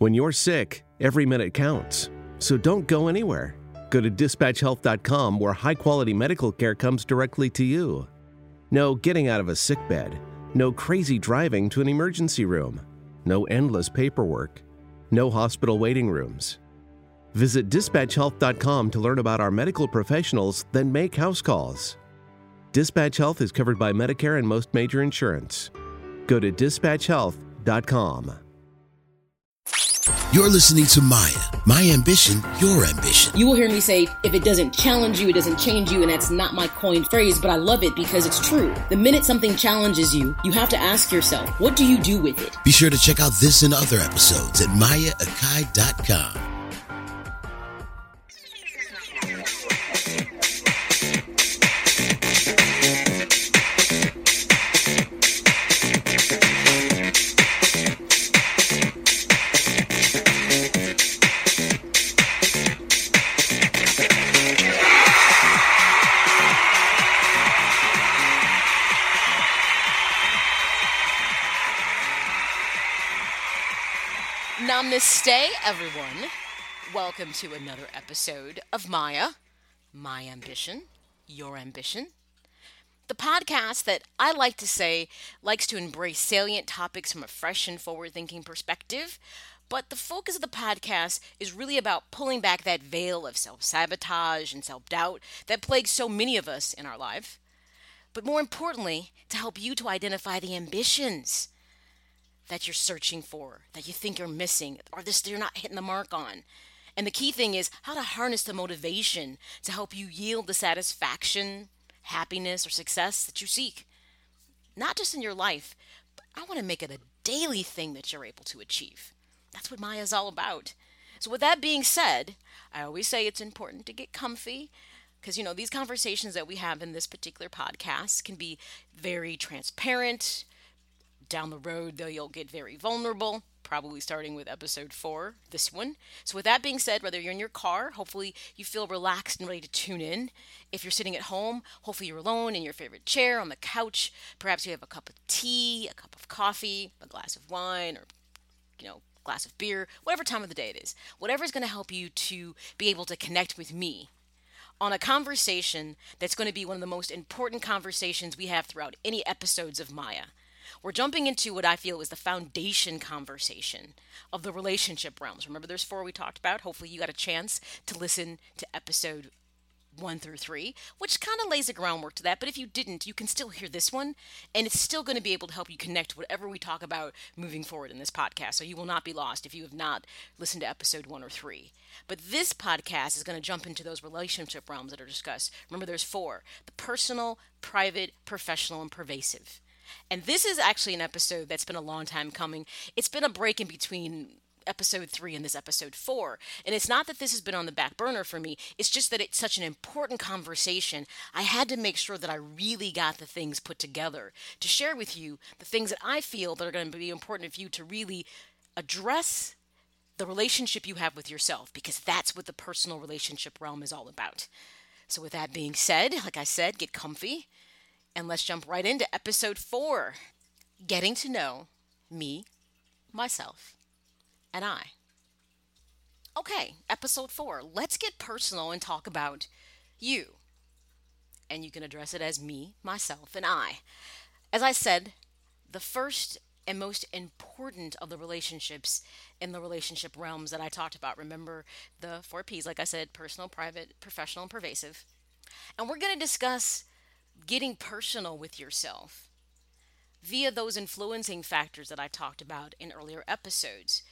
When you're sick, every minute counts. So don't go anywhere. Go to dispatchhealth.com where high quality medical care comes directly to you. No getting out of a sick bed. No crazy driving to an emergency room. No endless paperwork. No hospital waiting rooms. Visit dispatchhealth.com to learn about our medical professionals, then make house calls. Dispatch Health is covered by Medicare and most major insurance. Go to dispatchhealth.com. You're listening to Maya. My ambition, your ambition. You will hear me say, if it doesn't challenge you, it doesn't change you, and that's not my coined phrase, but I love it because it's true. The minute something challenges you, you have to ask yourself, what do you do with it? Be sure to check out this and other episodes at mayaakai.com. Namaste, everyone. Welcome to another episode of Maya, My Ambition, Your Ambition. The podcast that I like to say likes to embrace salient topics from a fresh and forward thinking perspective, but the focus of the podcast is really about pulling back that veil of self sabotage and self doubt that plagues so many of us in our life. But more importantly, to help you to identify the ambitions that you're searching for, that you think you're missing, or this you're not hitting the mark on. And the key thing is how to harness the motivation to help you yield the satisfaction, happiness, or success that you seek. Not just in your life, but I want to make it a daily thing that you're able to achieve. That's what Maya is all about. So, with that being said, I always say it's important to get comfy because, you know, these conversations that we have in this particular podcast can be very transparent, down the road, though, you'll get very vulnerable, probably starting with episode four, this one. So, with that being said, whether you're in your car, hopefully you feel relaxed and ready to tune in. If you're sitting at home, hopefully you're alone in your favorite chair on the couch. Perhaps you have a cup of tea, a cup of coffee, a glass of wine, or, you know, glass of beer, whatever time of the day it is. Whatever is going to help you to be able to connect with me on a conversation that's going to be one of the most important conversations we have throughout any episodes of Maya. We're jumping into what I feel is the foundation conversation of the relationship realms. Remember, there's four we talked about. Hopefully, you got a chance to listen to episode one through three, which kind of lays the groundwork to that. But if you didn't, you can still hear this one, and it's still going to be able to help you connect whatever we talk about moving forward in this podcast. So you will not be lost if you have not listened to episode one or three. But this podcast is going to jump into those relationship realms that are discussed. Remember, there's four the personal, private, professional, and pervasive. And this is actually an episode that's been a long time coming. It's been a break in between episode three and this episode four. And it's not that this has been on the back burner for me, it's just that it's such an important conversation. I had to make sure that I really got the things put together to share with you the things that I feel that are going to be important for you to really address the relationship you have with yourself, because that's what the personal relationship realm is all about. So, with that being said, like I said, get comfy and let's jump right into episode four getting to know me, myself, and I. Okay, episode four. Let's get personal and talk about you. And you can address it as me, myself, and I. As I said, the first and most important of the relationships in the relationship realms that I talked about. Remember the four P's, like I said personal, private, professional, and pervasive. And we're going to discuss getting personal with yourself via those influencing factors that I talked about in earlier episodes,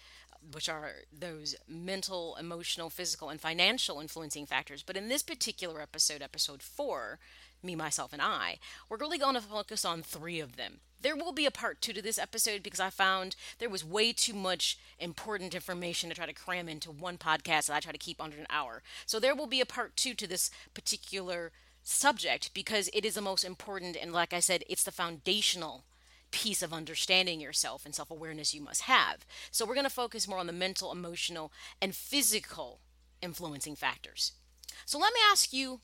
which are those mental, emotional, physical, and financial influencing factors. But in this particular episode, episode four, me, myself, and I, we're really going to focus on three of them. There will be a part two to this episode because I found there was way too much important information to try to cram into one podcast that I try to keep under an hour. So there will be a part two to this particular subject because it is the most important and like I said it's the foundational piece of understanding yourself and self-awareness you must have. So we're going to focus more on the mental, emotional and physical influencing factors. So let me ask you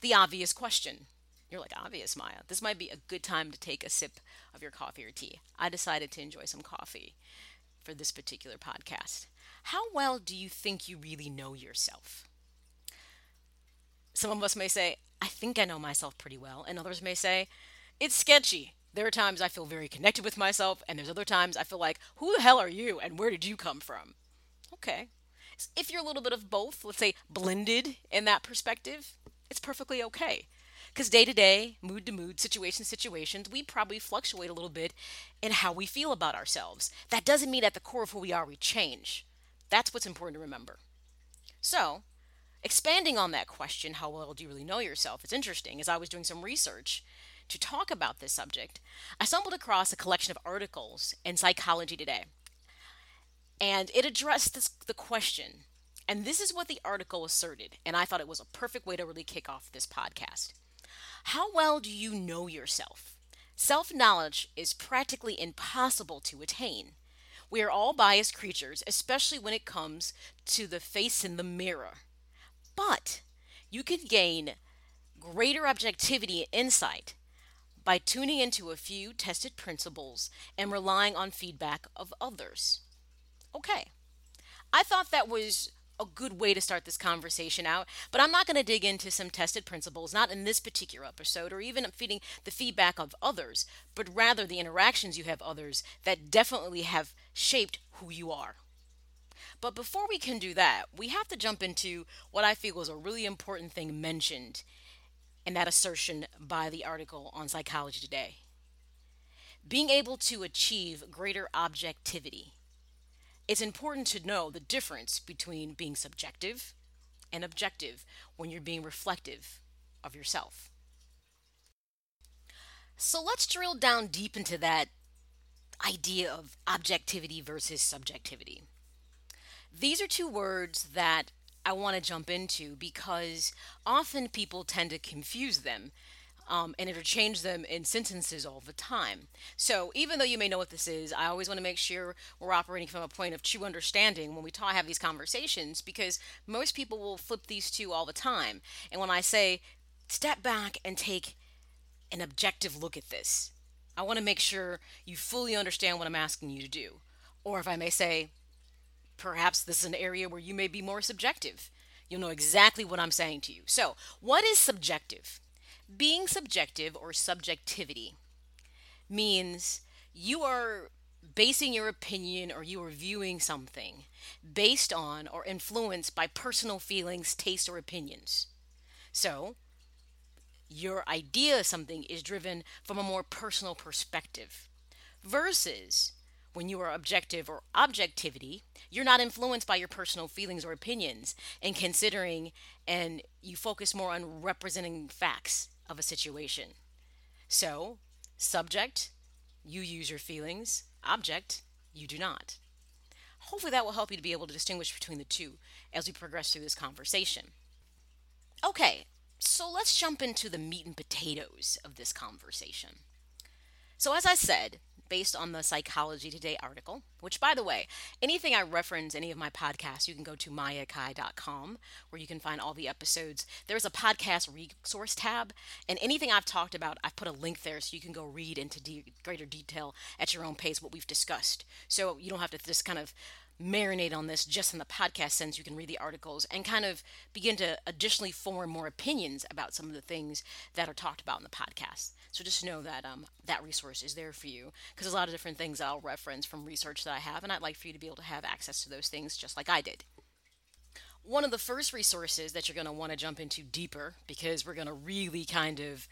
the obvious question. You're like, obvious, Maya. This might be a good time to take a sip of your coffee or tea. I decided to enjoy some coffee for this particular podcast. How well do you think you really know yourself? Some of us may say, I think I know myself pretty well, and others may say, it's sketchy. There are times I feel very connected with myself, and there's other times I feel like, who the hell are you and where did you come from? Okay. If you're a little bit of both, let's say blended in that perspective, it's perfectly okay. Because day to day, mood to mood, situation to situations, we probably fluctuate a little bit in how we feel about ourselves. That doesn't mean at the core of who we are, we change. That's what's important to remember. So, expanding on that question, how well do you really know yourself? It's interesting. As I was doing some research to talk about this subject, I stumbled across a collection of articles in Psychology Today. And it addressed this, the question. And this is what the article asserted. And I thought it was a perfect way to really kick off this podcast. How well do you know yourself? Self knowledge is practically impossible to attain. We are all biased creatures, especially when it comes to the face in the mirror. But you can gain greater objectivity and insight by tuning into a few tested principles and relying on feedback of others. Okay. I thought that was a good way to start this conversation out, but I'm not going to dig into some tested principles, not in this particular episode, or even feeding the feedback of others, but rather the interactions you have others that definitely have shaped who you are. But before we can do that, we have to jump into what I feel was a really important thing mentioned in that assertion by the article on Psychology Today. Being able to achieve greater objectivity. It's important to know the difference between being subjective and objective when you're being reflective of yourself. So let's drill down deep into that idea of objectivity versus subjectivity. These are two words that I want to jump into because often people tend to confuse them um, and interchange them in sentences all the time. So even though you may know what this is, I always want to make sure we're operating from a point of true understanding when we talk, have these conversations because most people will flip these two all the time. And when I say step back and take an objective look at this, I want to make sure you fully understand what I'm asking you to do. Or if I may say, perhaps this is an area where you may be more subjective. You'll know exactly what I'm saying to you. So, what is subjective? Being subjective or subjectivity means you are basing your opinion or you are viewing something based on or influenced by personal feelings, tastes, or opinions. So, your idea of something is driven from a more personal perspective versus when you are objective or objectivity, you're not influenced by your personal feelings or opinions and considering and you focus more on representing facts of a situation. So, subject, you use your feelings, object, you do not. Hopefully, that will help you to be able to distinguish between the two as we progress through this conversation. Okay, so let's jump into the meat and potatoes of this conversation. So, as I said, based on the Psychology Today article, which, by the way, anything I reference, any of my podcasts, you can go to mayakai.com where you can find all the episodes. There's a podcast resource tab, and anything I've talked about, I've put a link there so you can go read into de- greater detail at your own pace what we've discussed. So you don't have to just kind of marinate on this just in the podcast sense. You can read the articles and kind of begin to additionally form more opinions about some of the things that are talked about in the podcast. So just know that um, that resource is there for you because there's a lot of different things I'll reference from research that I have, and I'd like for you to be able to have access to those things just like I did. One of the first resources that you're going to want to jump into deeper because we're going to really kind of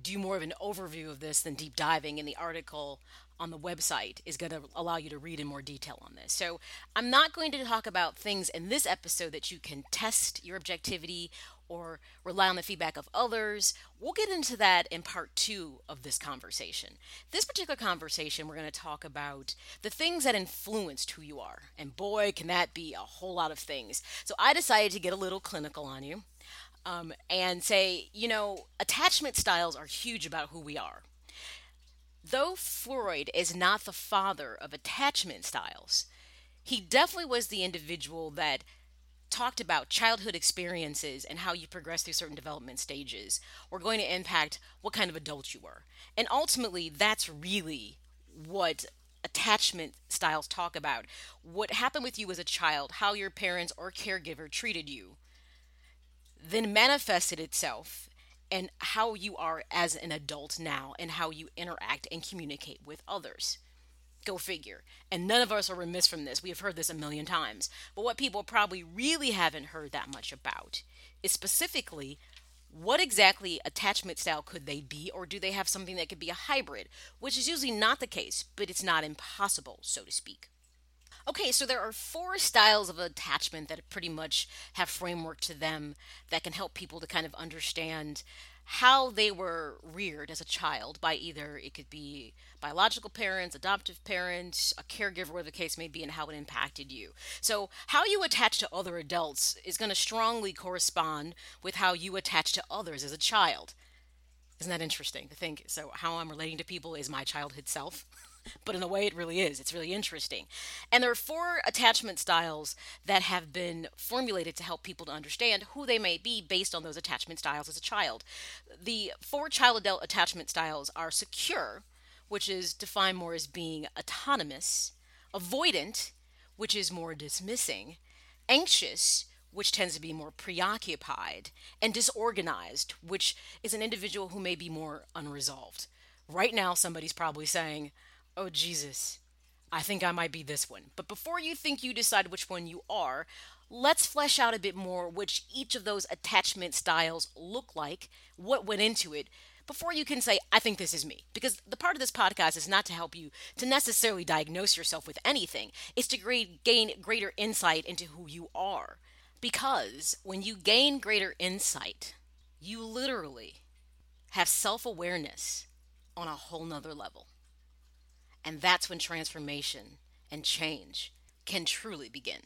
do more of an overview of this than deep diving in the article on the website is going to allow you to read in more detail on this. So, I'm not going to talk about things in this episode that you can test your objectivity or rely on the feedback of others. We'll get into that in part two of this conversation. This particular conversation, we're going to talk about the things that influenced who you are. And boy, can that be a whole lot of things. So, I decided to get a little clinical on you. Um, and say, you know, attachment styles are huge about who we are. Though Freud is not the father of attachment styles, he definitely was the individual that talked about childhood experiences and how you progress through certain development stages were going to impact what kind of adult you were. And ultimately, that's really what attachment styles talk about what happened with you as a child, how your parents or caregiver treated you, then manifested itself and how you are as an adult now and how you interact and communicate with others. Go figure. And none of us are remiss from this. We have heard this a million times. But what people probably really haven't heard that much about is specifically what exactly attachment style could they be, or do they have something that could be a hybrid, which is usually not the case, but it's not impossible, so to speak. Okay, so there are four styles of attachment that pretty much have framework to them that can help people to kind of understand how they were reared as a child by either it could be biological parents, adoptive parents, a caregiver, whatever the case may be, and how it impacted you. So, how you attach to other adults is going to strongly correspond with how you attach to others as a child. Isn't that interesting to think? So, how I'm relating to people is my childhood self. but in a way it really is. It's really interesting. And there are four attachment styles that have been formulated to help people to understand who they may be based on those attachment styles as a child. The four child adult attachment styles are secure, which is defined more as being autonomous, avoidant, which is more dismissing, anxious, which tends to be more preoccupied, and disorganized, which is an individual who may be more unresolved. Right now, somebody's probably saying, oh Jesus, I think I might be this one. But before you think you decide which one you are, let's flesh out a bit more which each of those attachment styles look like, what went into it, before you can say, I think this is me. Because the part of this podcast is not to help you to necessarily diagnose yourself with anything, it's to gain greater insight into who you are. Because when you gain greater insight, you literally have self awareness on a whole nother level. And that's when transformation and change can truly begin.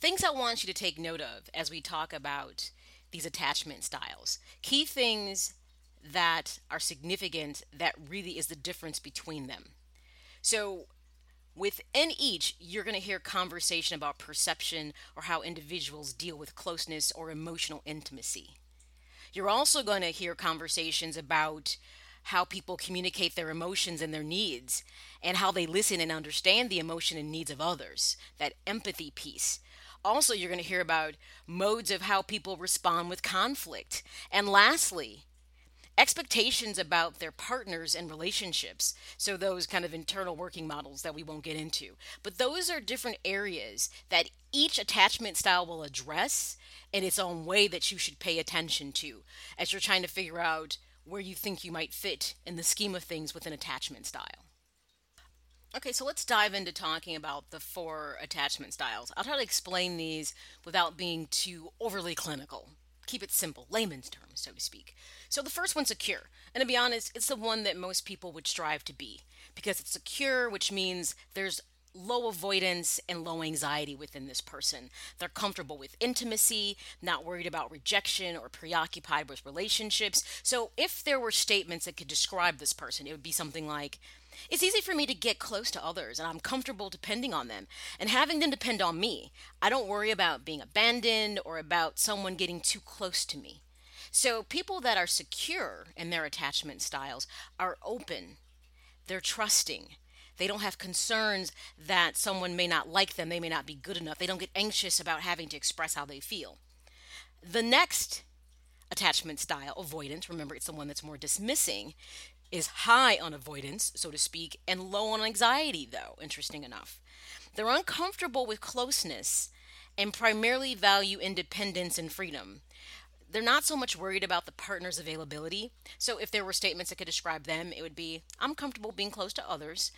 Things I want you to take note of as we talk about these attachment styles. Key things that are significant that really is the difference between them. So, within each, you're going to hear conversation about perception or how individuals deal with closeness or emotional intimacy. You're also going to hear conversations about how people communicate their emotions and their needs, and how they listen and understand the emotion and needs of others, that empathy piece. Also, you're going to hear about modes of how people respond with conflict. And lastly, expectations about their partners and relationships. So, those kind of internal working models that we won't get into. But those are different areas that each attachment style will address in its own way that you should pay attention to as you're trying to figure out where you think you might fit in the scheme of things with an attachment style. Okay, so let's dive into talking about the four attachment styles. I'll try to explain these without being too overly clinical. Keep it simple, layman's terms, so to speak. So the first one's secure. And to be honest, it's the one that most people would strive to be because it's secure, which means there's low avoidance and low anxiety within this person. They're comfortable with intimacy, not worried about rejection or preoccupied with relationships. So, if there were statements that could describe this person, it would be something like, it's easy for me to get close to others, and I'm comfortable depending on them and having them depend on me. I don't worry about being abandoned or about someone getting too close to me. So, people that are secure in their attachment styles are open, they're trusting, they don't have concerns that someone may not like them, they may not be good enough. They don't get anxious about having to express how they feel. The next attachment style, avoidance, remember it's the one that's more dismissing, is high on avoidance, so to speak, and low on anxiety, though, interesting enough. They're uncomfortable with closeness and primarily value independence and freedom. They're not so much worried about the partner's availability. So, if there were statements that could describe them, it would be I'm comfortable being close to others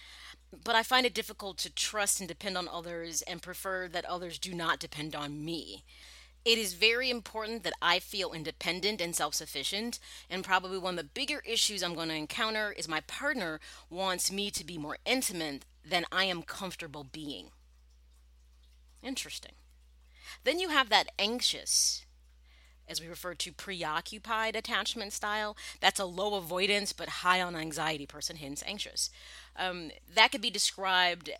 but I find it difficult to trust and depend on others and prefer that others do not depend on me. It is very important that I feel independent and self sufficient, and probably one of the bigger issues I'm going to encounter is my partner wants me to be more intimate than I am comfortable being. Interesting. Then you have that anxious as we refer to preoccupied attachment style. That's a low avoidance but high on anxiety person, hence anxious. Um, that could be described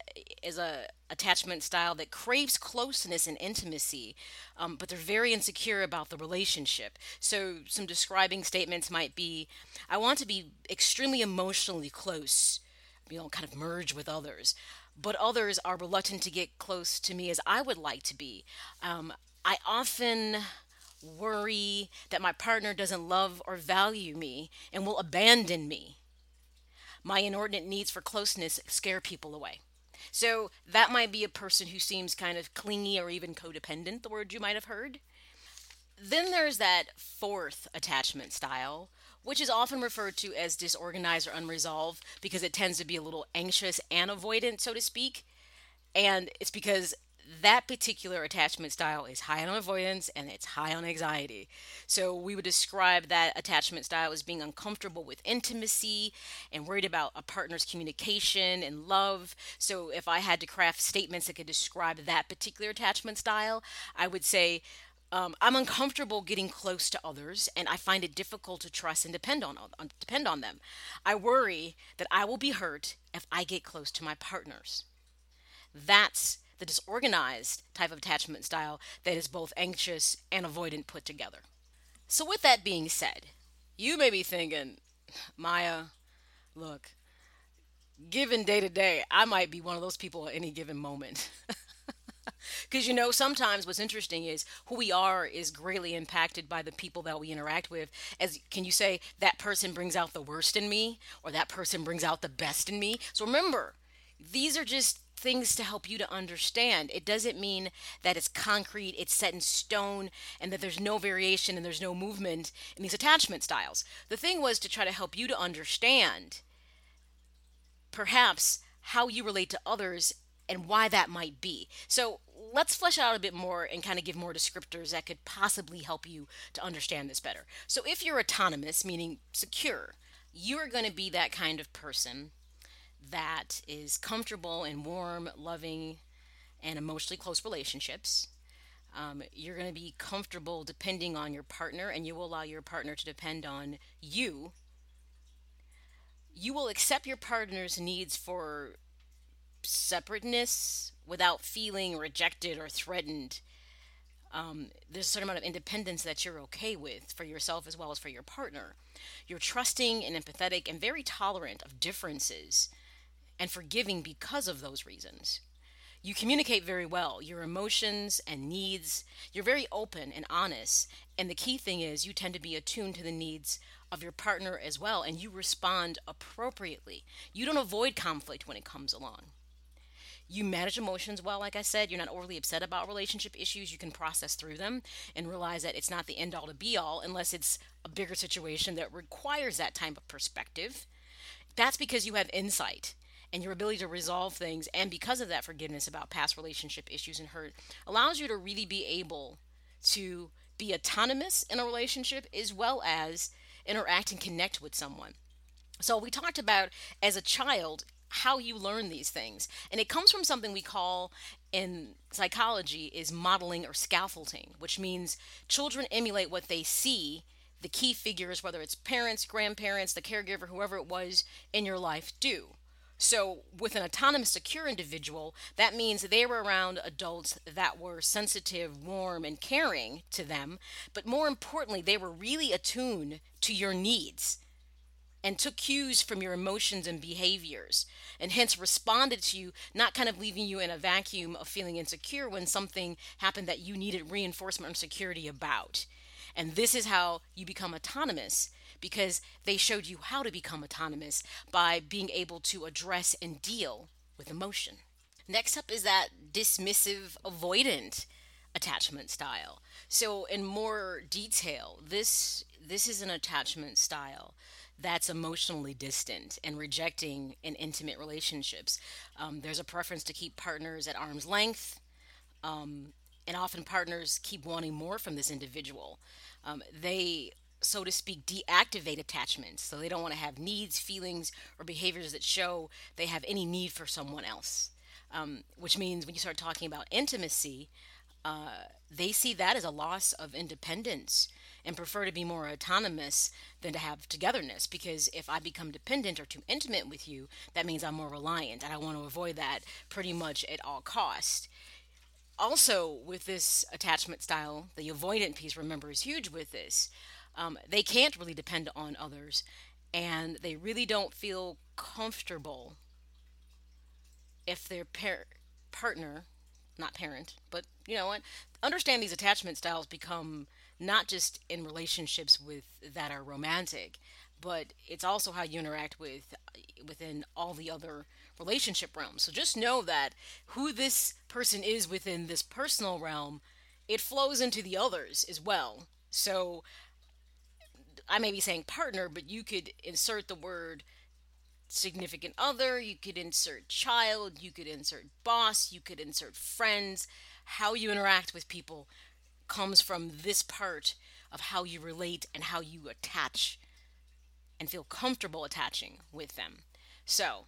as a attachment style that craves closeness and intimacy, um, but they're very insecure about the relationship. So some describing statements might be, "I want to be extremely emotionally close." you know, kind of merge with others. But others are reluctant to get close to me as I would like to be. Um, I often worry that my partner doesn't love or value me and will abandon me. My inordinate needs for closeness scare people away. So that might be a person who seems kind of clingy or even codependent, the word you might have heard. Then there's that fourth attachment style, which is often referred to as disorganized or unresolved because it tends to be a little anxious and avoidant, so to speak. And it's because that particular attachment style is high on avoidance and it's high on anxiety. So we would describe that attachment style as being uncomfortable with intimacy and worried about a partner's communication and love. So if I had to craft statements that could describe that particular attachment style, I would say um, I'm uncomfortable getting close to others, and I find it difficult to trust and depend on, on depend on them. I worry that I will be hurt if I get close to my partners. That's the disorganized type of attachment style that is both anxious and avoidant put together. So, with that being said, you may be thinking, Maya, look, given day to day, I might be one of those people at any given moment. Because, you know, sometimes what's interesting is who we are is greatly impacted by the people that we interact with. As can you say, that person brings out the worst in me, or that person brings out the best in me? So remember, these are just things to help you to understand. It doesn't mean that it's concrete, it's set in stone, and that there's no variation and there's no movement in these attachment styles. The thing was to try to help you to understand perhaps how you relate to others and why that might be. So let's flesh out a bit more and kind of give more descriptors that could possibly help you to understand this better. So if you're autonomous, meaning secure, you are going to be that kind of person that is comfortable in warm, loving, and emotionally close relationships. Um, you're going to be comfortable depending on your partner, and you will allow your partner to depend on you. You will accept your partner's needs for separateness without feeling rejected or threatened. Um, there's a certain amount of independence that you're okay with for yourself as well as for your partner. You're trusting and empathetic and very tolerant of differences and forgiving because of those reasons. You communicate very well, your emotions and needs. You're very open and honest. And the key thing is, you tend to be attuned to the needs of your partner as well, and you respond appropriately. You don't avoid conflict when it comes along. You manage emotions well, like I said. You're not overly upset about relationship issues. You can process through them and realize that it's not the end all to be all unless it's a bigger situation that requires that type of perspective. That's because you have insight and your ability to resolve things. And because of that, forgiveness about past relationship issues and hurt allows you to really be able to be autonomous in a relationship as well as interact and connect with someone. So, we talked about as a child how you learn these things. And it comes from something we call in psychology is modeling or scaffolding, which means children emulate what they see the key figures, whether it's parents, grandparents, the caregiver, whoever it was in your life, do. So, with an autonomous, secure individual, that means they were around adults that were sensitive, warm, and caring to them. But more importantly, they were really attuned to your needs and took cues from your emotions and behaviors, and hence responded to you, not kind of leaving you in a vacuum of feeling insecure when something happened that you needed reinforcement or security about. And this is how you become autonomous because they showed you how to become autonomous by being able to address and deal with emotion. Next up is that dismissive avoidant attachment style. So in more detail, this this is an attachment style that's emotionally distant and rejecting in intimate relationships. Um, there's a preference to keep partners at arm's length, um, and often partners keep wanting more from this individual. Um, they, so to speak, deactivate attachments, so they don't want to have needs, feelings, or behaviors that show they have any need for someone else. Um, which means when you start talking about intimacy, uh, they see that as a loss of independence and prefer to be more autonomous than to have togetherness because if I become dependent or too intimate with you, that means I'm more reliant and I want to avoid that pretty much at all cost. Also, with this attachment style, the avoidant piece, remember, is huge with this. Um, they can't really depend on others and they really don't feel comfortable if their par- partner, not parent, but you know what, understand these attachment styles become not just in relationships with that are romantic, but it's also how you interact with within all the other relationship realms. So just know that who this person is within this personal realm, it flows into the others as well. So I may be saying partner, but you could insert the word significant other, you could insert child, you could insert boss, you could insert friends. How you interact with people comes from this part of how you relate and how you attach and feel comfortable attaching with them. So,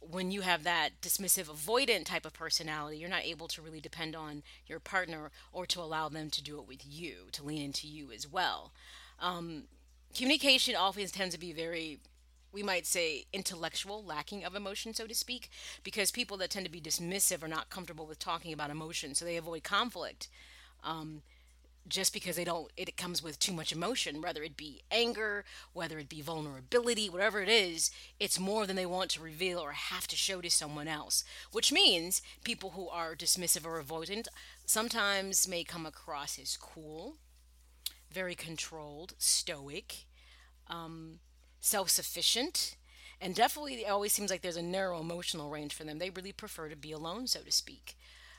when you have that dismissive avoidant type of personality, you're not able to really depend on your partner or to allow them to do it with you, to lean into you as well. Um, communication often tends to be very we might say intellectual lacking of emotion so to speak because people that tend to be dismissive are not comfortable with talking about emotion so they avoid conflict um, just because they don't it comes with too much emotion whether it be anger whether it be vulnerability whatever it is it's more than they want to reveal or have to show to someone else which means people who are dismissive or avoidant sometimes may come across as cool very controlled, stoic, um, self sufficient, and definitely it always seems like there's a narrow emotional range for them. They really prefer to be alone, so to speak.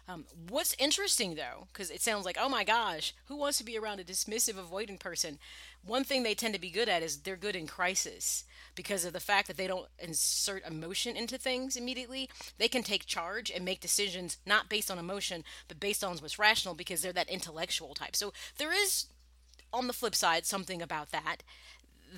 Um, what's interesting though, because it sounds like, oh my gosh, who wants to be around a dismissive, avoidant person? One thing they tend to be good at is they're good in crisis because of the fact that they don't insert emotion into things immediately. They can take charge and make decisions not based on emotion, but based on what's rational because they're that intellectual type. So there is on the flip side, something about that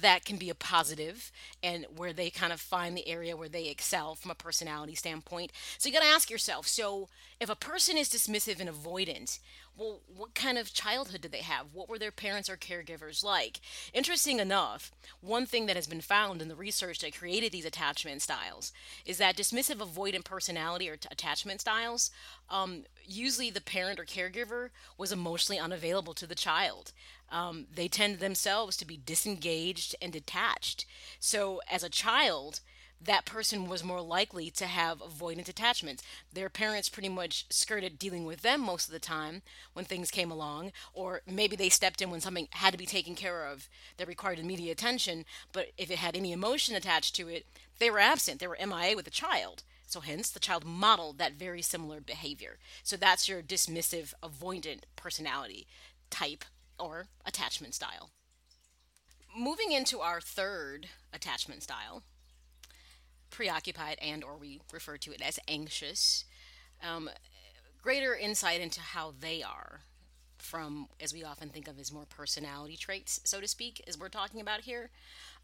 that can be a positive and where they kind of find the area where they excel from a personality standpoint. So you got to ask yourself so if a person is dismissive and avoidant, well, what kind of childhood did they have? What were their parents or caregivers like? Interesting enough, one thing that has been found in the research that created these attachment styles is that dismissive avoidant personality or t- attachment styles, um, usually the parent or caregiver was emotionally unavailable to the child. Um, they tend themselves to be disengaged and detached. So as a child, that person was more likely to have avoidant attachments. Their parents pretty much skirted dealing with them most of the time when things came along, or maybe they stepped in when something had to be taken care of that required immediate attention, but if it had any emotion attached to it, they were absent. They were MIA with the child. So, hence, the child modeled that very similar behavior. So, that's your dismissive, avoidant personality type or attachment style. Moving into our third attachment style, preoccupied and or we refer to it as anxious um, greater insight into how they are from as we often think of as more personality traits so to speak as we're talking about here.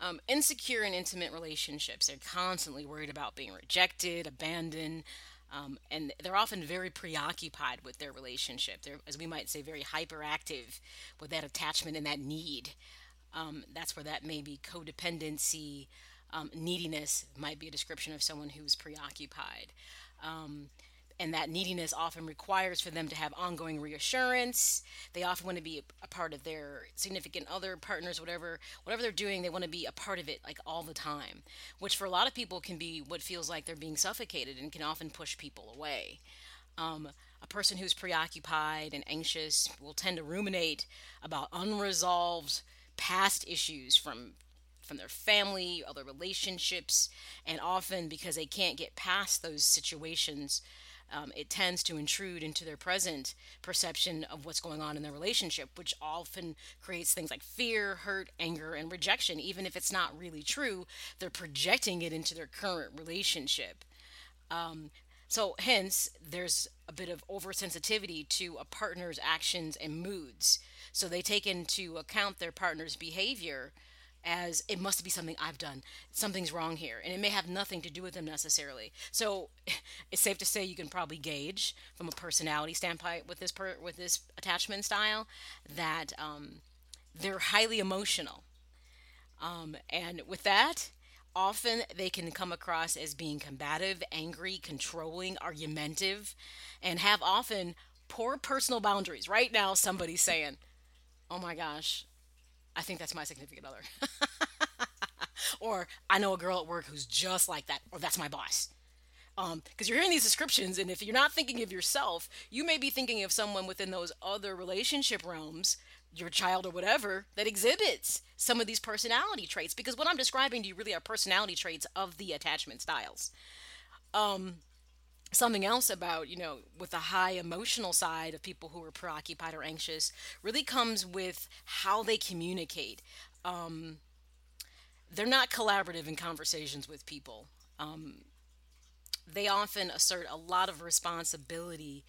Um, insecure in intimate relationships they're constantly worried about being rejected abandoned um, and they're often very preoccupied with their relationship. They're as we might say very hyperactive with that attachment and that need. Um, that's where that may be codependency um, neediness might be a description of someone who's preoccupied. Um, and that neediness often requires for them to have ongoing reassurance. They often want to be a part of their significant other partners, whatever whatever they're doing. They want to be a part of it like all the time, which for a lot of people can be what feels like they're being suffocated and can often push people away. Um, a person who's preoccupied and anxious will tend to ruminate about unresolved past issues from from their family, other relationships, and often because they can't get past those situations, um, it tends to intrude into their present perception of what's going on in their relationship, which often creates things like fear, hurt, anger, and rejection. Even if it's not really true, they're projecting it into their current relationship. Um, so, hence, there's a bit of oversensitivity to a partner's actions and moods. So, they take into account their partner's behavior as it must be something I've done. Something's wrong here. And it may have nothing to do with them necessarily. So it's safe to say you can probably gauge from a personality standpoint with this per, with this attachment style that um, they're highly emotional. Um, and with that, often they can come across as being combative, angry, controlling, argumentative, and have often poor personal boundaries. Right now, somebody's saying, Oh my gosh, I think that's my significant other. or I know a girl at work who's just like that, or that's my boss. because um, you're hearing these descriptions, and if you're not thinking of yourself, you may be thinking of someone within those other relationship realms, your child or whatever, that exhibits some of these personality traits. Because what I'm describing to you really are personality traits of the attachment styles. Um, something else about you know with the high emotional side of people who are preoccupied or anxious really comes with how they communicate. Um, they're not collaborative in conversations with people. Um, they often assert a lot of responsibility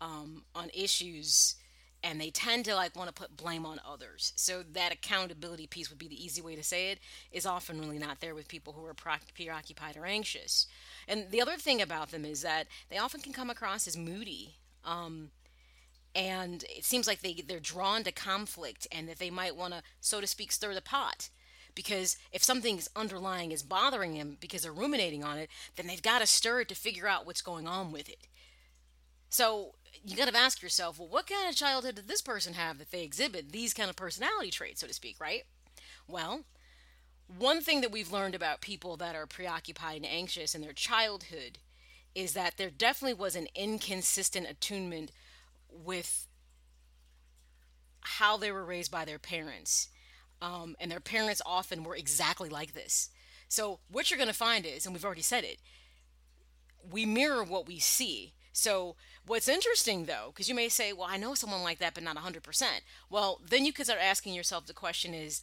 um, on issues and they tend to like want to put blame on others. So that accountability piece would be the easy way to say it is often really not there with people who are preoccupied or anxious. And the other thing about them is that they often can come across as moody um, and it seems like they they're drawn to conflict and that they might want to so to speak stir the pot. Because if something's underlying is bothering them because they're ruminating on it, then they've got to stir it to figure out what's going on with it. So you got to ask yourself, well, what kind of childhood did this person have that they exhibit these kind of personality traits, so to speak, right? Well, one thing that we've learned about people that are preoccupied and anxious in their childhood is that there definitely was an inconsistent attunement with how they were raised by their parents um, and their parents often were exactly like this. So what you're going to find is, and we've already said it, we mirror what we see. So what's interesting though, because you may say, well, I know someone like that, but not 100%. Well, then you could start asking yourself the question is,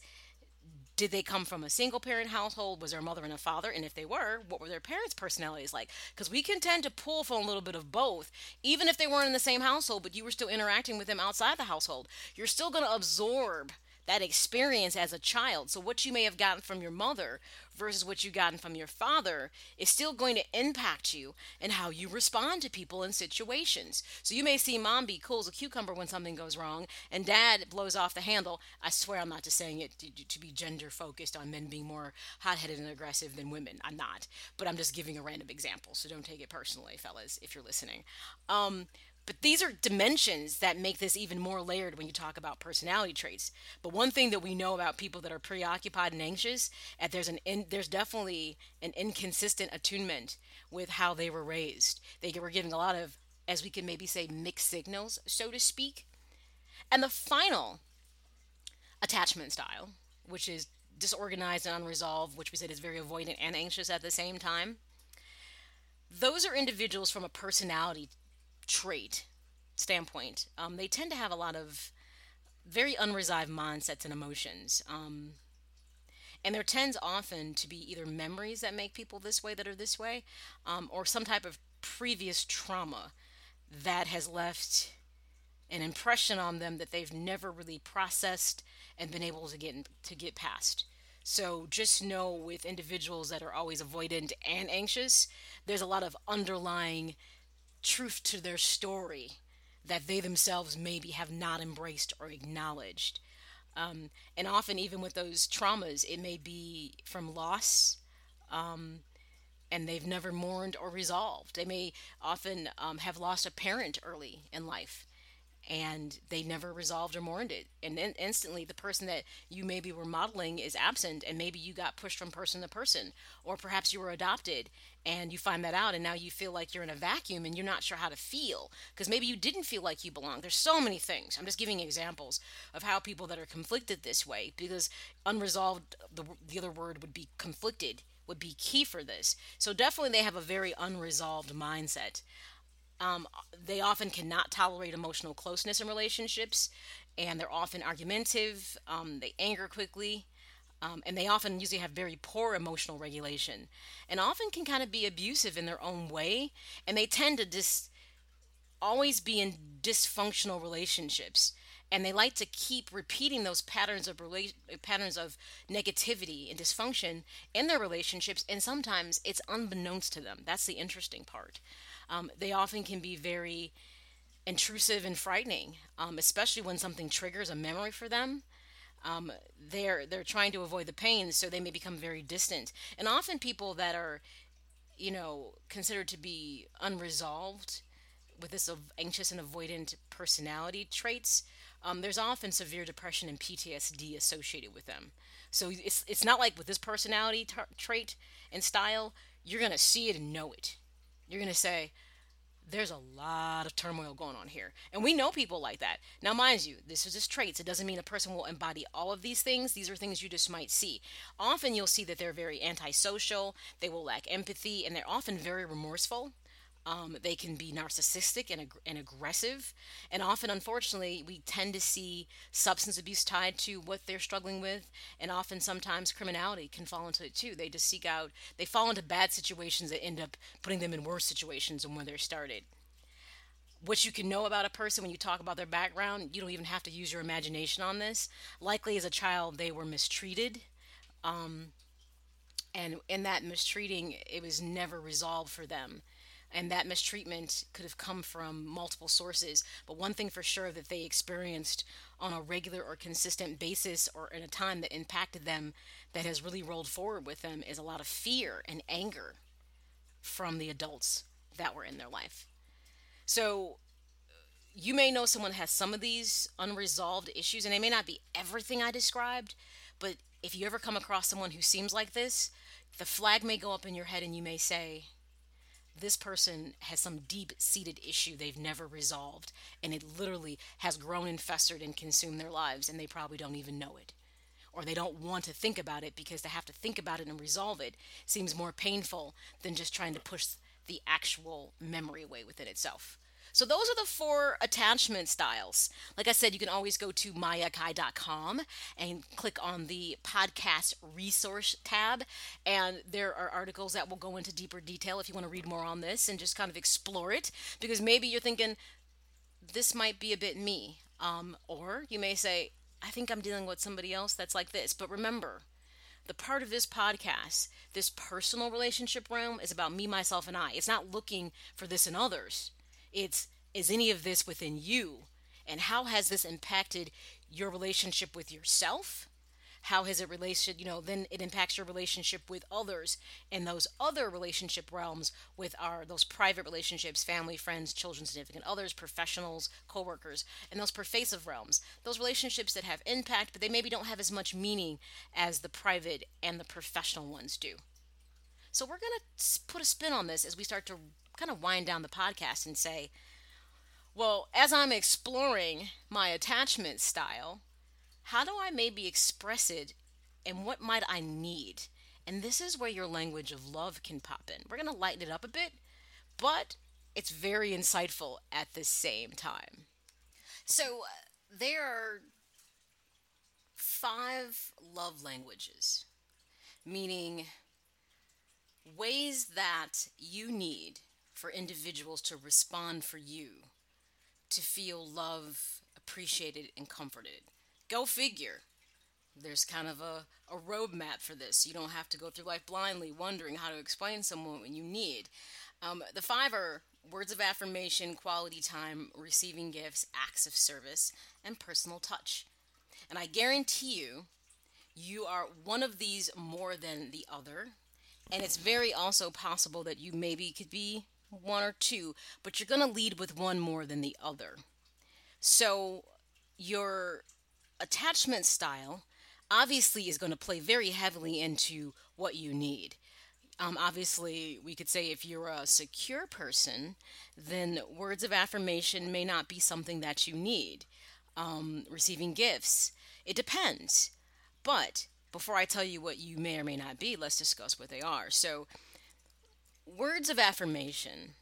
did they come from a single parent household? Was there a mother and a father? And if they were, what were their parents' personalities like? Because we can tend to pull from a little bit of both, even if they weren't in the same household, but you were still interacting with them outside the household. You're still going to absorb that experience as a child. So, what you may have gotten from your mother versus what you've gotten from your father is still going to impact you and how you respond to people and situations. So, you may see mom be cool as a cucumber when something goes wrong, and dad blows off the handle. I swear I'm not just saying it to, to be gender focused on men being more hot headed and aggressive than women. I'm not. But I'm just giving a random example. So, don't take it personally, fellas, if you're listening. Um, but these are dimensions that make this even more layered when you talk about personality traits. But one thing that we know about people that are preoccupied and anxious, that there's an in, there's definitely an inconsistent attunement with how they were raised. They were giving a lot of, as we can maybe say, mixed signals, so to speak. And the final attachment style, which is disorganized and unresolved, which we said is very avoidant and anxious at the same time. Those are individuals from a personality trait standpoint, um, they tend to have a lot of very unresolved mindsets and emotions. Um, and there tends often to be either memories that make people this way that are this way, um, or some type of previous trauma that has left an impression on them that they've never really processed and been able to get to get past. So just know with individuals that are always avoidant and anxious, there's a lot of underlying truth to their story that they themselves maybe have not embraced or acknowledged. Um, and often, even with those traumas, it may be from loss, um, and they've never mourned or resolved. They may often um, have lost a parent early in life, and they never resolved or mourned it. And then instantly, the person that you maybe were modeling is absent, and maybe you got pushed from person to person, or perhaps you were adopted and you find that out, and now you feel like you're in a vacuum and you're not sure how to feel because maybe you didn't feel like you belong. There's so many things. I'm just giving examples of how people that are conflicted this way because unresolved, the, the other word would be conflicted, would be key for this. So definitely, they have a very unresolved mindset. Um, they often cannot tolerate emotional closeness in relationships, and they're often argumentative. Um, they anger quickly, um, and they often usually have very poor emotional regulation, and often can kind of be abusive in their own way. And they tend to just always be in dysfunctional relationships and they like to keep repeating those patterns of rela- patterns of negativity and dysfunction in their relationships and sometimes it's unbeknownst to them that's the interesting part um, they often can be very intrusive and frightening, um, especially when something triggers a memory for them. Um, they're they're trying to avoid the pain, so they may become very distant. And often, people that are, you know, considered to be unresolved with this anxious and avoidant personality traits, um, there's often severe depression and PTSD associated with them. So it's it's not like with this personality trait and style, you're gonna see it and know it You're going to say, there's a lot of turmoil going on here. And we know people like that. Now, mind you, this is just traits. It doesn't mean a person will embody all of these things. These are things you just might see. Often you'll see that they're very antisocial, they will lack empathy, and they're often very remorseful. Um, they can be narcissistic and, ag- and aggressive. And often, unfortunately, we tend to see substance abuse tied to what they're struggling with. And often, sometimes criminality can fall into it too. They just seek out, they fall into bad situations that end up putting them in worse situations than when they started. What you can know about a person when you talk about their background, you don't even have to use your imagination on this. Likely, as a child, they were mistreated. Um, and in that mistreating, it was never resolved for them and that mistreatment could have come from multiple sources. But one thing for sure that they experienced on a regular or consistent basis or in a time that impacted them that has really rolled forward with them is a lot of fear and anger from the adults that were in their life. So you may know someone has some of these unresolved issues, and they may not be everything I described, but if you ever come across someone who seems like this, the flag may go up in your head and you may say, this person has some deep seated issue they've never resolved, and it literally has grown and festered and consumed their lives, and they probably don't even know it. Or they don't want to think about it because to have to think about it and resolve it seems more painful than just trying to push the actual memory away within itself. So those are the four attachment styles. Like I said, you can always go to mayakai.com and click on the podcast resource tab. And there are articles that will go into deeper detail if you want to read more on this and just kind of explore it. Because maybe you're thinking, this might be a bit me. Um, or you may say, I think I'm dealing with somebody else that's like this. But remember, the part of this podcast, this personal relationship realm, is about me, myself, and I. It's not looking for this in others. It's is any of this within you? And how has this impacted your relationship with yourself? How has it related, you know, then it impacts your relationship with others and those other relationship realms with our those private relationships, family, friends, children, significant others, professionals, co-workers, and those pervasive realms. Those relationships that have impact, but they maybe don't have as much meaning as the private and the professional ones do. So we're going to put a spin on this as we start to kind of wind down the podcast and say, well, as I'm exploring my attachment style, how do I maybe express it and what might I need? And this is where your language of love can pop in. We're going to lighten it up a bit, but it's very insightful at the same time. So, uh, there are five love languages, meaning ways that you need for individuals to respond for you to feel love, appreciated, and comforted. Go figure. There's kind of a, a roadmap for this. You don't have to go through life blindly wondering how to explain someone when you need. Um, the five are words of affirmation, quality time, receiving gifts, acts of service, and personal touch. And I guarantee you, you are one of these more than the other. And it's very also possible that you maybe could be one or two, but you're going to lead with one more than the other. So your attachment style obviously is going to play very heavily into what you need. Um, obviously, we could say if you're a secure person, then words of affirmation may not be something that you need. Um, receiving gifts, it depends. But before I tell you what you may or may not be, let's discuss what they are. So, words of affirmation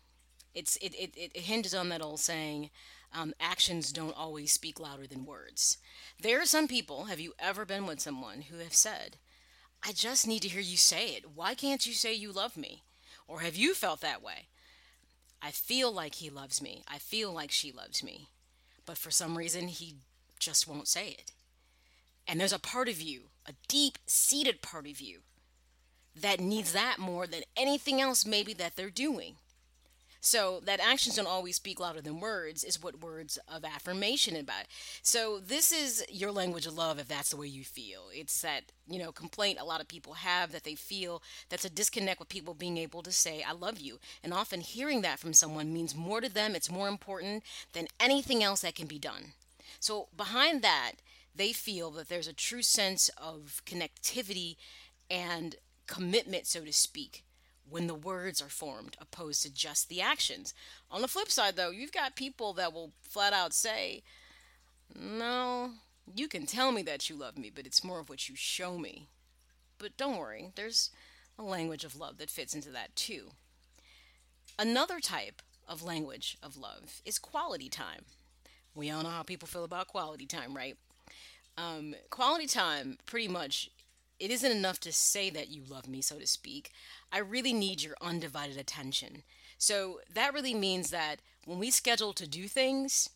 it's it, it, it hinges on that old saying um, actions don't always speak louder than words. There are some people have you ever been with someone who have said i just need to hear you say it. Why can't you say you love me? Or have you felt that way? I feel like he loves me. I feel like she loves me. But for some reason he just won't say it. And there's a part of you a deep seated part of you that needs that more than anything else maybe that they're doing. So that actions don't always speak louder than words is what words of affirmation about. So this is your language of love if that's the way you feel. It's that, you know, complaint a lot of people have that they feel that's a disconnect with people being able to say I love you. And often hearing that from someone means more to them, it's more important than anything else that can be done. So behind that, they feel that there's a true sense of connectivity and commitment, so to speak, when the words are formed opposed to just the actions. On the flip side, though, you've got people that will flat out say, No, you can tell me that you love me, but it's more of what you show me. But don't worry, there's a language of love that fits into that too. Another type of language of love is quality time. We all know how people feel about quality time, right? Um, quality time, pretty much, it isn't enough to say that you love me, so to speak. I really need your undivided attention. So that really means that when we schedule to do things,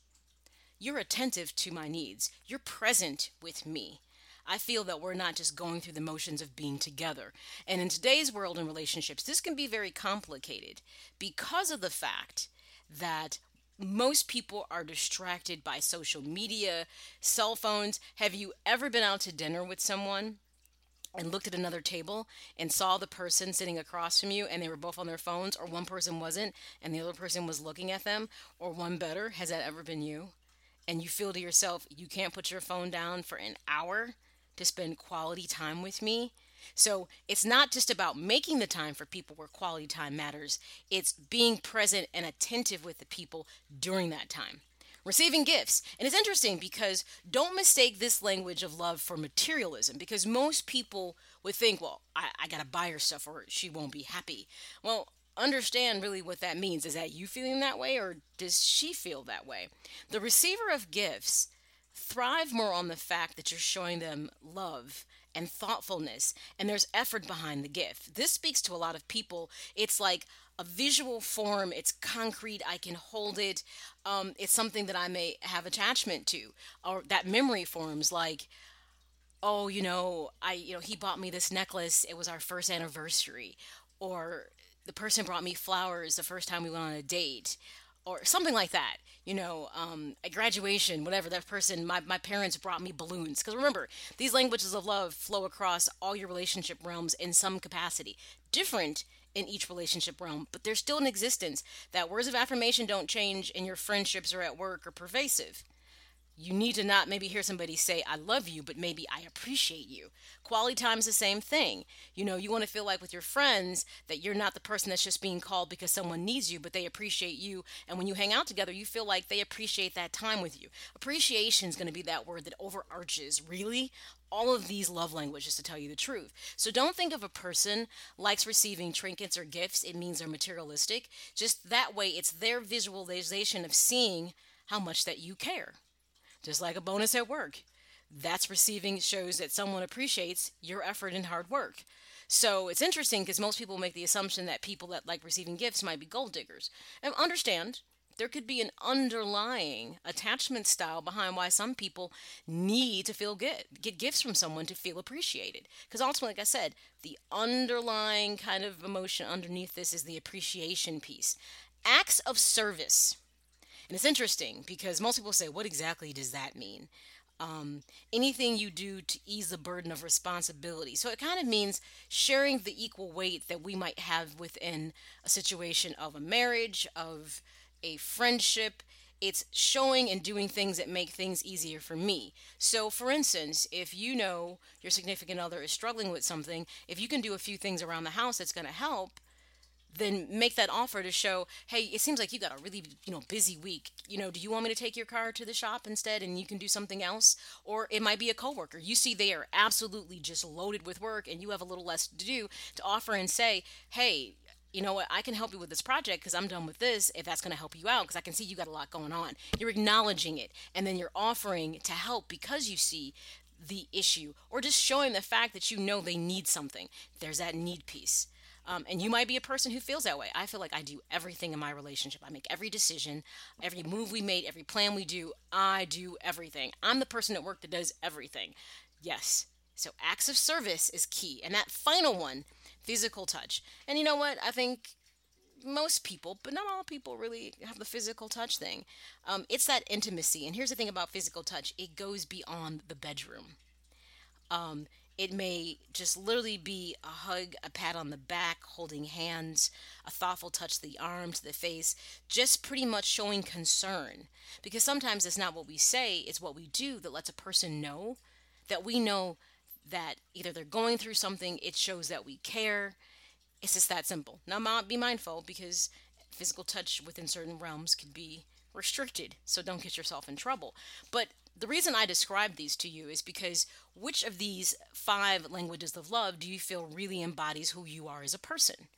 you're attentive to my needs. You're present with me. I feel that we're not just going through the motions of being together. And in today's world and relationships, this can be very complicated because of the fact that most people are distracted by social media, cell phones. Have you ever been out to dinner with someone and looked at another table and saw the person sitting across from you and they were both on their phones, or one person wasn't and the other person was looking at them, or one better? Has that ever been you? And you feel to yourself, you can't put your phone down for an hour to spend quality time with me? So it's not just about making the time for people where quality time matters, it's being present and attentive with the people during that time. Receiving gifts. And it's interesting because don't mistake this language of love for materialism because most people would think, well, I, I got to buy her stuff or she won't be happy. Well, understand really what that means. Is that you feeling that way or does she feel that way? The receiver of gifts thrive more on the fact that you're showing them love and thoughtfulness and there's effort behind the gift. This speaks to a lot of people. It's like a visual form, it's concrete, I can hold it. Um, it's something that I may have attachment to, or that memory forms like, oh, you know, I, you know, he bought me this necklace. It was our first anniversary, or the person brought me flowers the first time we went on a date, or something like that. You know, um, at graduation, whatever that person, my, my parents brought me balloons. Because remember, these languages of love flow across all your relationship realms in some capacity. Different in each relationship realm, but they're still in existence. That words of affirmation don't change in your friendships or at work or pervasive you need to not maybe hear somebody say i love you but maybe i appreciate you quality time is the same thing you know you want to feel like with your friends that you're not the person that's just being called because someone needs you but they appreciate you and when you hang out together you feel like they appreciate that time with you appreciation is going to be that word that overarches really all of these love languages to tell you the truth. So don't think of a person likes receiving trinkets or gifts, it means they're materialistic. Just that way, it's their visualization of seeing how much that you care just like a bonus at work. That's receiving shows that someone appreciates your effort and hard work. So it's interesting because most people make the assumption that people that like receiving gifts might be gold diggers. And understand there could be an underlying attachment style behind why some people need to feel good, get gifts from someone to feel appreciated. Because ultimately, like I said, the underlying kind of emotion underneath this is the appreciation piece. Acts of service and it's interesting because most people say, what exactly does that mean? Um, anything you do to ease the burden of responsibility. So it kind of means sharing the equal weight that we might have within a situation of a marriage, of a friendship. It's showing and doing things that make things easier for me. So, for instance, if you know your significant other is struggling with something, if you can do a few things around the house that's going to help, then make that offer to show, hey, it seems like you got a really, you know, busy week. You know, do you want me to take your car to the shop instead and you can do something else? Or it might be a coworker. You see they are absolutely just loaded with work and you have a little less to do to offer and say, hey, you know what, I can help you with this project because I'm done with this if that's going to help you out because I can see you got a lot going on. You're acknowledging it and then you're offering to help because you see the issue or just showing the fact that you know they need something. There's that need piece. Um, and you might be a person who feels that way. I feel like I do everything in my relationship. I make every decision, every move we made, every plan we do. I do everything. I'm the person at work that does everything. Yes. So acts of service is key. And that final one, physical touch. And you know what? I think most people, but not all people, really have the physical touch thing. Um, it's that intimacy. And here's the thing about physical touch it goes beyond the bedroom. Um, it may just literally be a hug, a pat on the back, holding hands, a thoughtful touch to the arm, to the face, just pretty much showing concern. Because sometimes it's not what we say, it's what we do that lets a person know that we know that either they're going through something, it shows that we care. It's just that simple. Now, be mindful because physical touch within certain realms could be restricted, so don't get yourself in trouble. But the reason I describe these to you is because which of these five languages of love do you feel really embodies who you are as a person?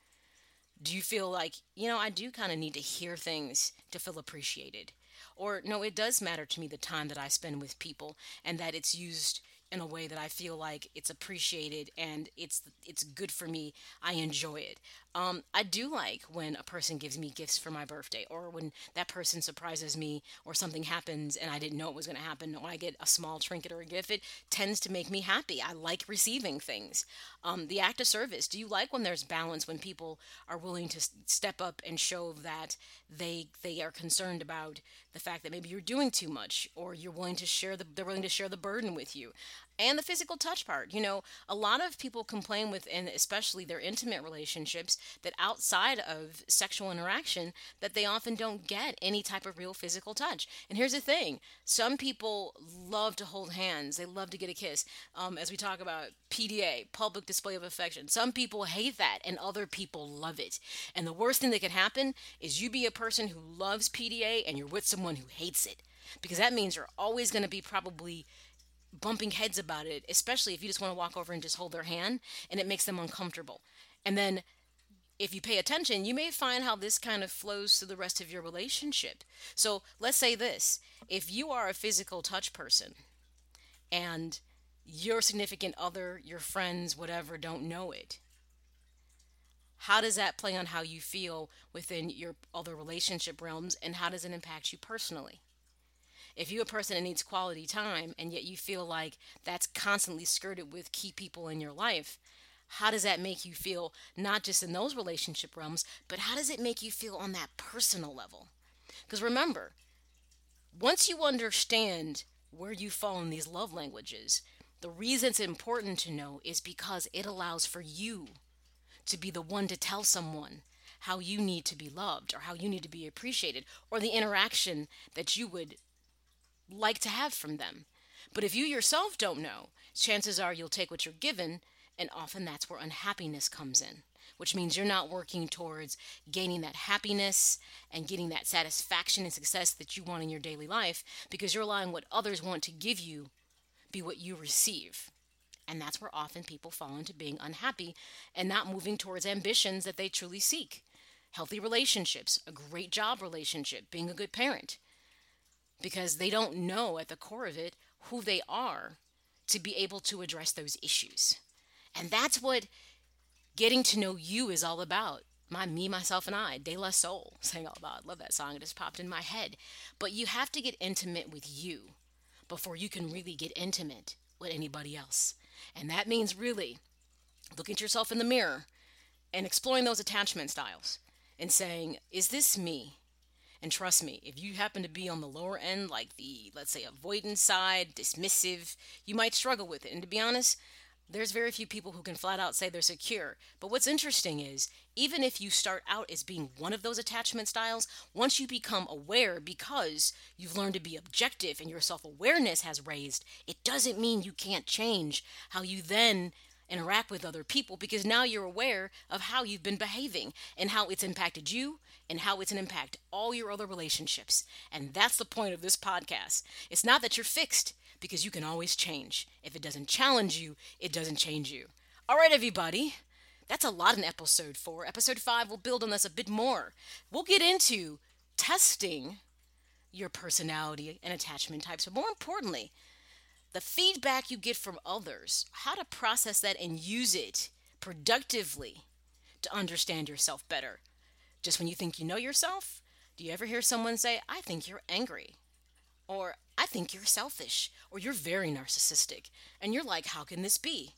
Do you feel like, you know, I do kind of need to hear things to feel appreciated? Or, no, it does matter to me the time that I spend with people and that it's used in a way that I feel like it's appreciated and it's it's good for me. I enjoy it. Um, I do like when a person gives me gifts for my birthday, or when that person surprises me, or something happens and I didn't know it was going to happen. or I get a small trinket or a gift, it tends to make me happy. I like receiving things. Um, the act of service. Do you like when there's balance, when people are willing to step up and show that they they are concerned about the fact that maybe you're doing too much, or you're willing to share the they're willing to share the burden with you and the physical touch part. You know, a lot of people complain with, and especially their intimate relationships, that outside of sexual interaction, that they often don't get any type of real physical touch. And here's the thing: some people love to hold hands, they love to get a kiss. Um, as we talk about PDA, public display of affection, some people hate that, and other people love it. And the worst thing that could happen is you be a person who loves PDA and you're with someone who hates it because that means you're always going to be probably bumping heads about it, especially if you just want to walk over and just hold their hand and it makes them uncomfortable. And then if you pay attention, you may find how this kind of flows to the rest of your relationship. So let's say this if you are a physical touch person and your significant other, your friends, whatever, don't know it, how does that play on how you feel within your other relationship realms and how does it impact you personally? If you're a person that needs quality time and yet you feel like that's constantly skirted with key people in your life, how does that make you feel not just in those relationship realms, but how does it make you feel on that personal level? Because remember, once you understand where you fall in these love languages, the reason it's important to know is because it allows for you to be the one to tell someone how you need to be loved or how you need to be appreciated or the interaction that you would like to have from them. But if you yourself don't know, chances are you'll take what you're given, and often that's where unhappiness comes in, which means you're not working towards gaining that happiness and getting that satisfaction and success that you want in your daily life because you're allowing what others want to give you be what you receive. And that's where often people fall into being unhappy and not moving towards ambitions that they truly seek. Healthy relationships, a great job relationship, being a good parent because they don't know at the core of it who they are to be able to address those issues. And that's what getting to know you is all about. My me, myself, and I, De La Soul, saying all about. I love that song. It just popped in my head. But you have to get intimate with you before you can really get intimate with anybody else. And that means really looking at yourself in the mirror and exploring those attachment styles and saying, is this me? And trust me, if you happen to be on the lower end, like the, let's say, avoidance side, dismissive, you might struggle with it. And to be honest, there's very few people who can flat out say they're secure. But what's interesting is, even if you start out as being one of those attachment styles, once you become aware because you've learned to be objective and your self awareness has raised, it doesn't mean you can't change how you then interact with other people because now you're aware of how you've been behaving and how it's impacted you and how it's an impact all your other relationships. And that's the point of this podcast. It's not that you're fixed because you can always change. If it doesn't challenge you, it doesn't change you. All right, everybody. That's a lot in episode four. Episode five will build on this a bit more. We'll get into testing your personality and attachment types, but more importantly, the feedback you get from others, how to process that and use it productively to understand yourself better. Just when you think you know yourself, do you ever hear someone say, I think you're angry? Or I think you're selfish? Or you're very narcissistic? And you're like, how can this be?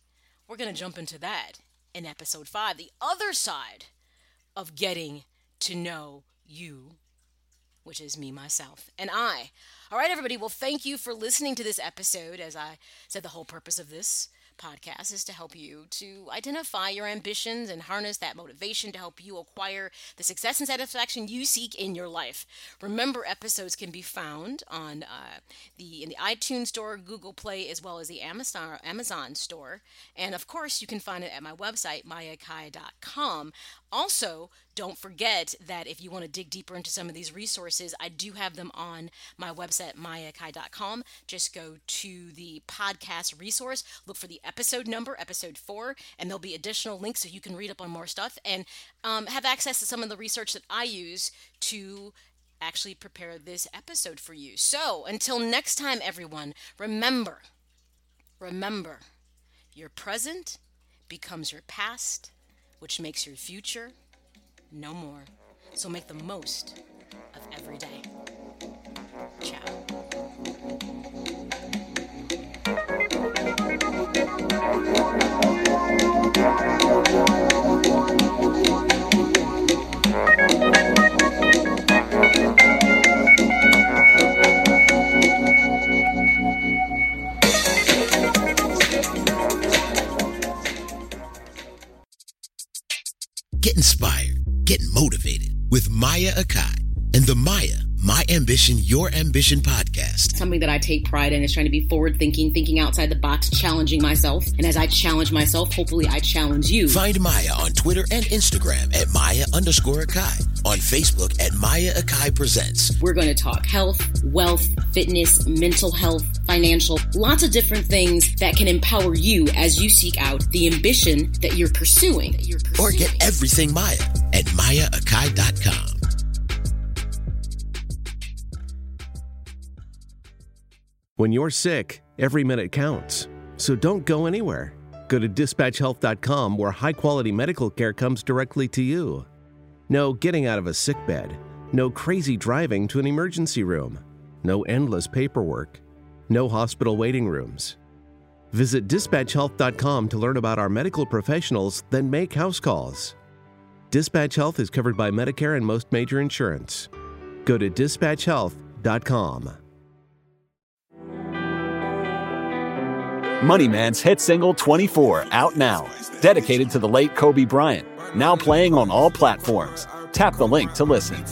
We're going to jump into that in episode five. The other side of getting to know you which is me, myself, and I. All right, everybody. Well, thank you for listening to this episode. As I said, the whole purpose of this podcast is to help you to identify your ambitions and harness that motivation to help you acquire the success and satisfaction you seek in your life. Remember, episodes can be found on uh, the in the iTunes Store, Google Play, as well as the Amazon Amazon Store, and of course, you can find it at my website mayakai.com. Also, don't forget that if you want to dig deeper into some of these resources, I do have them on my website, mayakai.com. Just go to the podcast resource, look for the episode number, episode four, and there'll be additional links so you can read up on more stuff and um, have access to some of the research that I use to actually prepare this episode for you. So until next time, everyone, remember, remember, your present becomes your past, which makes your future no more. So make the most of every day. Ciao. Get inspired, get motivated with Maya Akai and the Maya, My Ambition, Your Ambition podcast. Something that I take pride in is trying to be forward thinking, thinking outside the box, challenging myself. And as I challenge myself, hopefully I challenge you. Find Maya on Twitter and Instagram at Maya underscore Akai. On Facebook at Maya Akai Presents. We're going to talk health, wealth, fitness, mental health, financial, lots of different things that can empower you as you seek out the ambition that you're pursuing. That you're pursuing. Or get everything Maya at mayaakai.com. When you're sick, every minute counts. So don't go anywhere. Go to dispatchhealth.com where high quality medical care comes directly to you. No getting out of a sick bed. No crazy driving to an emergency room. No endless paperwork. No hospital waiting rooms. Visit dispatchhealth.com to learn about our medical professionals, then make house calls. Dispatch Health is covered by Medicare and most major insurance. Go to dispatchhealth.com. Money Man's hit single 24 out now, dedicated to the late Kobe Bryant, now playing on all platforms. Tap the link to listen.